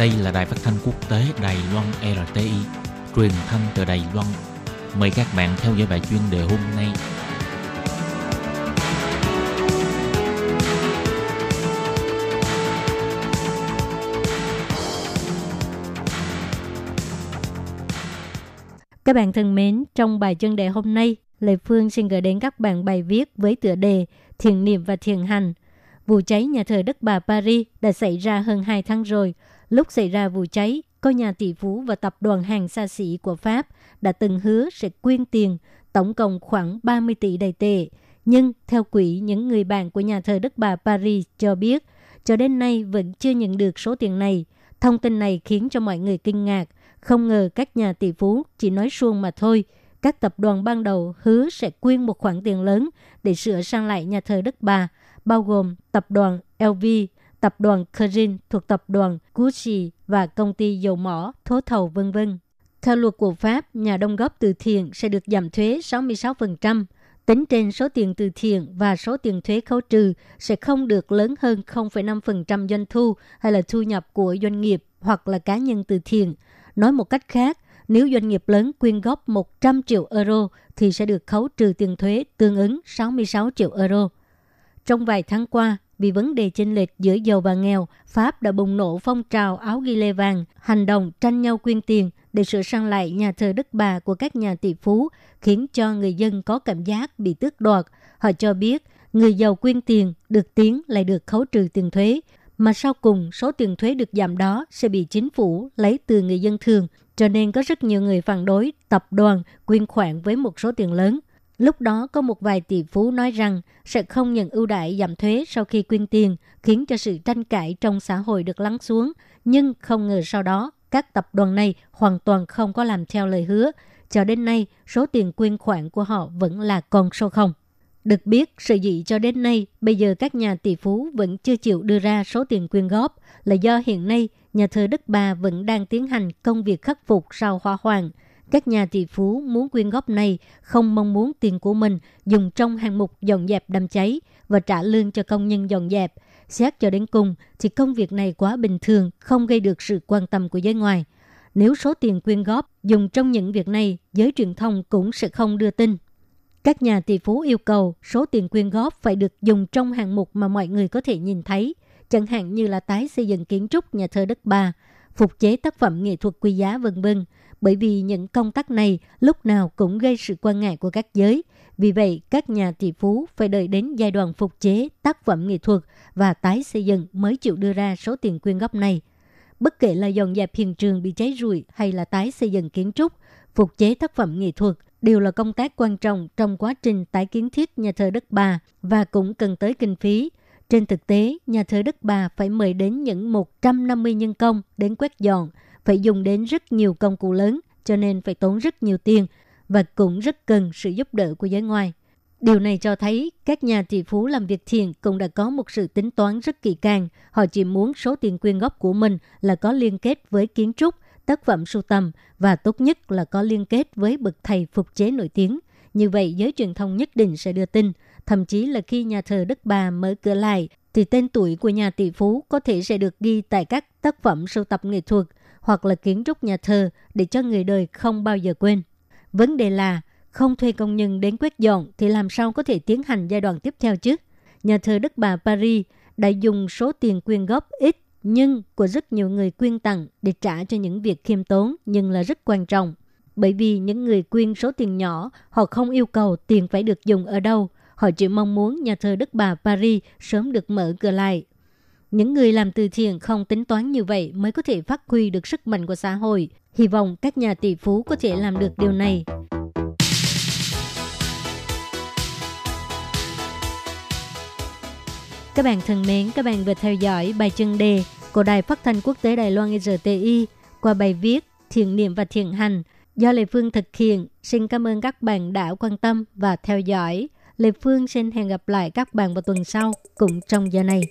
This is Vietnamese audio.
Đây là đài phát thanh quốc tế Đài Loan RTI, truyền thanh từ Đài Loan. Mời các bạn theo dõi bài chuyên đề hôm nay. Các bạn thân mến, trong bài chuyên đề hôm nay, Lê Phương xin gửi đến các bạn bài viết với tựa đề Thiền niệm và thiền hành. Vụ cháy nhà thờ Đức Bà Paris đã xảy ra hơn 2 tháng rồi. Lúc xảy ra vụ cháy, có nhà tỷ phú và tập đoàn hàng xa xỉ của Pháp đã từng hứa sẽ quyên tiền, tổng cộng khoảng 30 tỷ đầy tệ. Nhưng theo quỹ những người bạn của nhà thờ Đức Bà Paris cho biết, cho đến nay vẫn chưa nhận được số tiền này. Thông tin này khiến cho mọi người kinh ngạc. Không ngờ các nhà tỷ phú chỉ nói suông mà thôi. Các tập đoàn ban đầu hứa sẽ quyên một khoản tiền lớn để sửa sang lại nhà thờ Đức Bà, bao gồm tập đoàn LV, tập đoàn Kerin thuộc tập đoàn Gucci và công ty dầu mỏ, thố thầu vân vân. Theo luật của Pháp, nhà đóng góp từ thiện sẽ được giảm thuế 66%. Tính trên số tiền từ thiện và số tiền thuế khấu trừ sẽ không được lớn hơn 0,5% doanh thu hay là thu nhập của doanh nghiệp hoặc là cá nhân từ thiện. Nói một cách khác, nếu doanh nghiệp lớn quyên góp 100 triệu euro thì sẽ được khấu trừ tiền thuế tương ứng 66 triệu euro. Trong vài tháng qua, vì vấn đề chênh lệch giữa giàu và nghèo, Pháp đã bùng nổ phong trào áo ghi lê vàng, hành động tranh nhau quyên tiền để sửa sang lại nhà thờ Đức Bà của các nhà tỷ phú, khiến cho người dân có cảm giác bị tước đoạt. Họ cho biết, người giàu quyên tiền, được tiếng lại được khấu trừ tiền thuế, mà sau cùng số tiền thuế được giảm đó sẽ bị chính phủ lấy từ người dân thường, cho nên có rất nhiều người phản đối tập đoàn quyên khoản với một số tiền lớn. Lúc đó có một vài tỷ phú nói rằng sẽ không nhận ưu đãi giảm thuế sau khi quyên tiền, khiến cho sự tranh cãi trong xã hội được lắng xuống. Nhưng không ngờ sau đó, các tập đoàn này hoàn toàn không có làm theo lời hứa. Cho đến nay, số tiền quyên khoản của họ vẫn là con số không. Được biết, sự dị cho đến nay, bây giờ các nhà tỷ phú vẫn chưa chịu đưa ra số tiền quyên góp là do hiện nay nhà thờ Đức Bà vẫn đang tiến hành công việc khắc phục sau hỏa hoạn. Các nhà tỷ phú muốn quyên góp này không mong muốn tiền của mình dùng trong hạng mục dọn dẹp đám cháy và trả lương cho công nhân dọn dẹp. Xét cho đến cùng thì công việc này quá bình thường, không gây được sự quan tâm của giới ngoài. Nếu số tiền quyên góp dùng trong những việc này, giới truyền thông cũng sẽ không đưa tin. Các nhà tỷ phú yêu cầu số tiền quyên góp phải được dùng trong hạng mục mà mọi người có thể nhìn thấy, chẳng hạn như là tái xây dựng kiến trúc nhà thờ Đức Bà, phục chế tác phẩm nghệ thuật quý giá vân vân bởi vì những công tác này lúc nào cũng gây sự quan ngại của các giới. Vì vậy, các nhà tỷ phú phải đợi đến giai đoạn phục chế tác phẩm nghệ thuật và tái xây dựng mới chịu đưa ra số tiền quyên góp này. Bất kể là dọn dẹp hiện trường bị cháy rụi hay là tái xây dựng kiến trúc, phục chế tác phẩm nghệ thuật đều là công tác quan trọng trong quá trình tái kiến thiết nhà thờ Đức Bà và cũng cần tới kinh phí. Trên thực tế, nhà thờ Đức Bà phải mời đến những 150 nhân công đến quét dọn, phải dùng đến rất nhiều công cụ lớn, cho nên phải tốn rất nhiều tiền và cũng rất cần sự giúp đỡ của giới ngoài. Điều này cho thấy các nhà tỷ phú làm việc thiện cũng đã có một sự tính toán rất kỹ càng. Họ chỉ muốn số tiền quyên góp của mình là có liên kết với kiến trúc, tác phẩm sưu tầm và tốt nhất là có liên kết với bậc thầy phục chế nổi tiếng. Như vậy, giới truyền thông nhất định sẽ đưa tin. Thậm chí là khi nhà thờ Đức Bà mở cửa lại, thì tên tuổi của nhà tỷ phú có thể sẽ được ghi tại các tác phẩm sưu tập nghệ thuật hoặc là kiến trúc nhà thờ để cho người đời không bao giờ quên. Vấn đề là không thuê công nhân đến quét dọn thì làm sao có thể tiến hành giai đoạn tiếp theo chứ? Nhà thờ Đức Bà Paris đã dùng số tiền quyên góp ít nhưng của rất nhiều người quyên tặng để trả cho những việc khiêm tốn nhưng là rất quan trọng. Bởi vì những người quyên số tiền nhỏ, họ không yêu cầu tiền phải được dùng ở đâu. Họ chỉ mong muốn nhà thờ Đức Bà Paris sớm được mở cửa lại. Những người làm từ thiện không tính toán như vậy mới có thể phát huy được sức mạnh của xã hội. Hy vọng các nhà tỷ phú có thể làm được điều này. Các bạn thân mến, các bạn vừa theo dõi bài chân đề của Đài Phát thanh Quốc tế Đài Loan RTI qua bài viết Thiện niệm và thiện hành do Lê Phương thực hiện. Xin cảm ơn các bạn đã quan tâm và theo dõi. Lê Phương xin hẹn gặp lại các bạn vào tuần sau cũng trong giờ này.